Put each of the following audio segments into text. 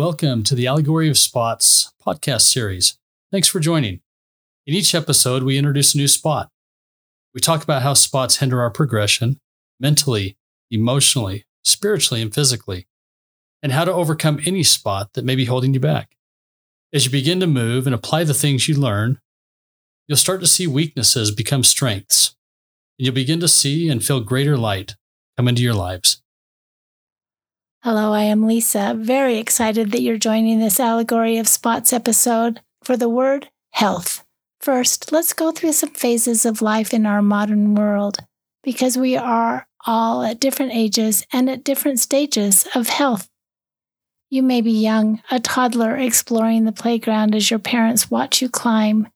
Welcome to the Allegory of Spots podcast series. Thanks for joining. In each episode, we introduce a new spot. We talk about how spots hinder our progression mentally, emotionally, spiritually, and physically, and how to overcome any spot that may be holding you back. As you begin to move and apply the things you learn, you'll start to see weaknesses become strengths, and you'll begin to see and feel greater light come into your lives. Hello, I am Lisa. Very excited that you're joining this Allegory of Spots episode for the word health. First, let's go through some phases of life in our modern world because we are all at different ages and at different stages of health. You may be young, a toddler exploring the playground as your parents watch you climb.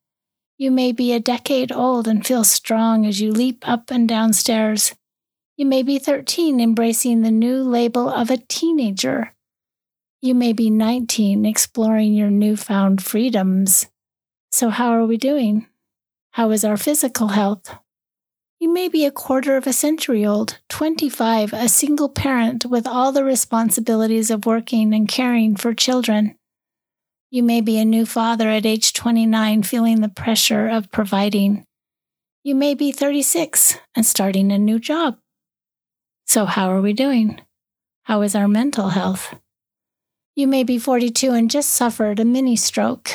You may be a decade old and feel strong as you leap up and down stairs. You may be 13, embracing the new label of a teenager. You may be 19, exploring your newfound freedoms. So, how are we doing? How is our physical health? You may be a quarter of a century old, 25, a single parent with all the responsibilities of working and caring for children. You may be a new father at age 29, feeling the pressure of providing. You may be 36 and starting a new job. So, how are we doing? How is our mental health? You may be 42 and just suffered a mini stroke.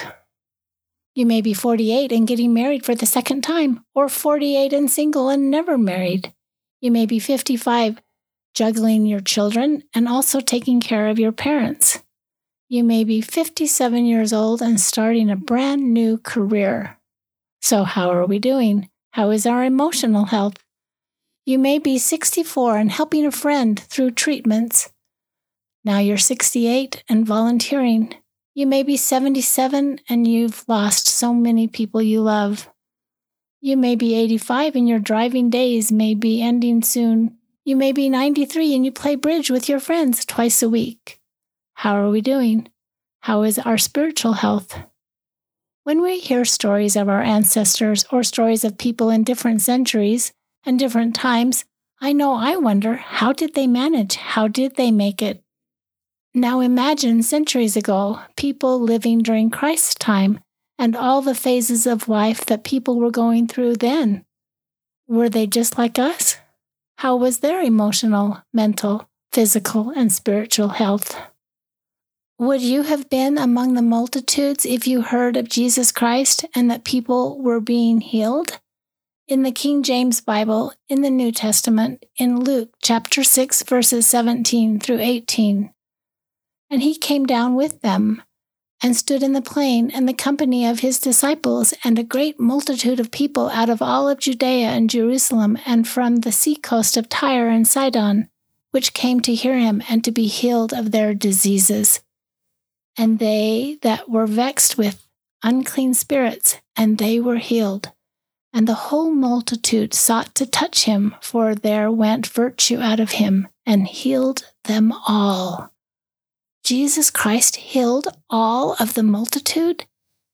You may be 48 and getting married for the second time, or 48 and single and never married. You may be 55, juggling your children and also taking care of your parents. You may be 57 years old and starting a brand new career. So, how are we doing? How is our emotional health? You may be 64 and helping a friend through treatments. Now you're 68 and volunteering. You may be 77 and you've lost so many people you love. You may be 85 and your driving days may be ending soon. You may be 93 and you play bridge with your friends twice a week. How are we doing? How is our spiritual health? When we hear stories of our ancestors or stories of people in different centuries, and different times, I know I wonder how did they manage? How did they make it? Now imagine centuries ago, people living during Christ's time and all the phases of life that people were going through then. Were they just like us? How was their emotional, mental, physical, and spiritual health? Would you have been among the multitudes if you heard of Jesus Christ and that people were being healed? In the King James Bible in the New Testament in Luke chapter 6, verses 17 through 18. And he came down with them and stood in the plain and the company of his disciples and a great multitude of people out of all of Judea and Jerusalem and from the seacoast of Tyre and Sidon, which came to hear him and to be healed of their diseases. And they that were vexed with unclean spirits, and they were healed. And the whole multitude sought to touch him, for there went virtue out of him and healed them all. Jesus Christ healed all of the multitude?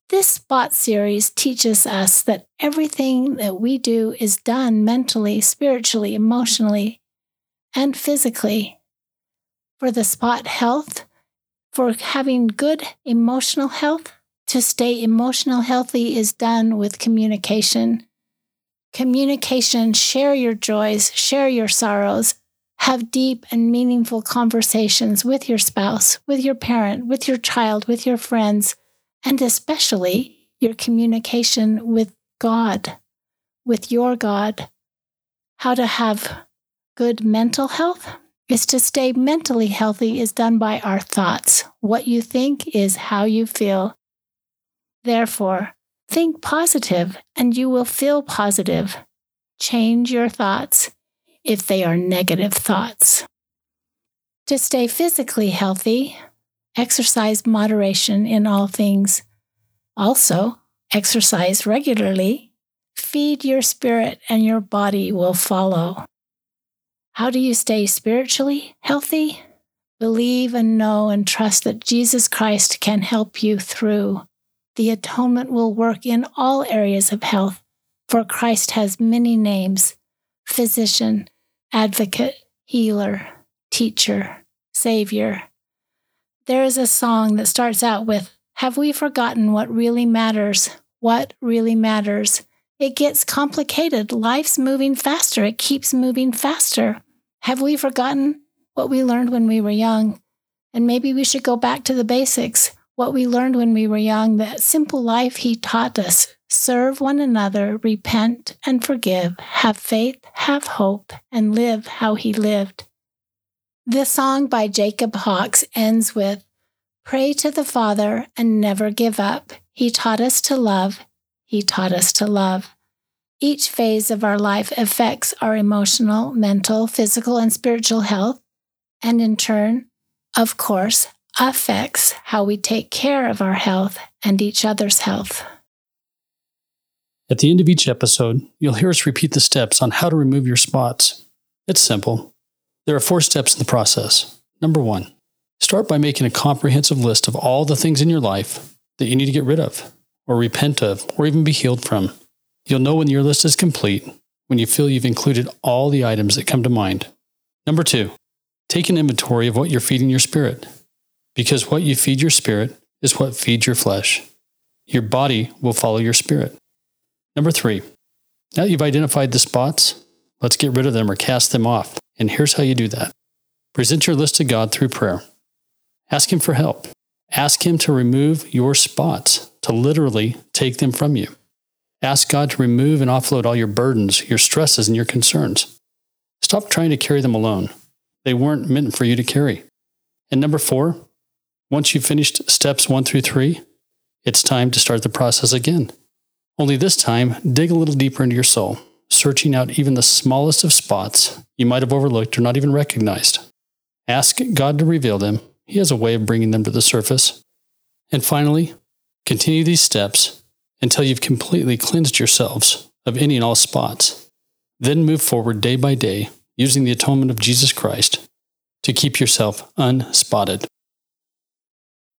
This spot series teaches us that everything that we do is done mentally, spiritually, emotionally, and physically. For the spot health, for having good emotional health, to stay emotional healthy is done with communication. Communication, share your joys, share your sorrows, have deep and meaningful conversations with your spouse, with your parent, with your child, with your friends, and especially your communication with God, with your God. How to have good mental health is to stay mentally healthy is done by our thoughts. What you think is how you feel. Therefore, think positive and you will feel positive. Change your thoughts if they are negative thoughts. To stay physically healthy, exercise moderation in all things. Also, exercise regularly. Feed your spirit, and your body will follow. How do you stay spiritually healthy? Believe and know and trust that Jesus Christ can help you through the atonement will work in all areas of health, for Christ has many names physician, advocate, healer, teacher, savior. There is a song that starts out with, Have we forgotten what really matters? What really matters? It gets complicated. Life's moving faster. It keeps moving faster. Have we forgotten what we learned when we were young? And maybe we should go back to the basics. What we learned when we were young, that simple life he taught us serve one another, repent and forgive, have faith, have hope, and live how he lived. This song by Jacob Hawks ends with Pray to the Father and never give up. He taught us to love. He taught us to love. Each phase of our life affects our emotional, mental, physical, and spiritual health, and in turn, of course, affects how we take care of our health and each other's health. At the end of each episode, you'll hear us repeat the steps on how to remove your spots. It's simple. There are four steps in the process. Number one, start by making a comprehensive list of all the things in your life that you need to get rid of, or repent of, or even be healed from. You'll know when your list is complete when you feel you've included all the items that come to mind. Number two, take an inventory of what you're feeding your spirit, because what you feed your spirit is what feeds your flesh. Your body will follow your spirit. Number three, now that you've identified the spots, let's get rid of them or cast them off. And here's how you do that present your list to God through prayer. Ask Him for help. Ask Him to remove your spots, to literally take them from you. Ask God to remove and offload all your burdens, your stresses, and your concerns. Stop trying to carry them alone. They weren't meant for you to carry. And number four, once you've finished steps one through three, it's time to start the process again. Only this time, dig a little deeper into your soul, searching out even the smallest of spots you might have overlooked or not even recognized. Ask God to reveal them. He has a way of bringing them to the surface. And finally, continue these steps until you've completely cleansed yourselves of any and all spots. Then move forward day by day using the atonement of Jesus Christ to keep yourself unspotted.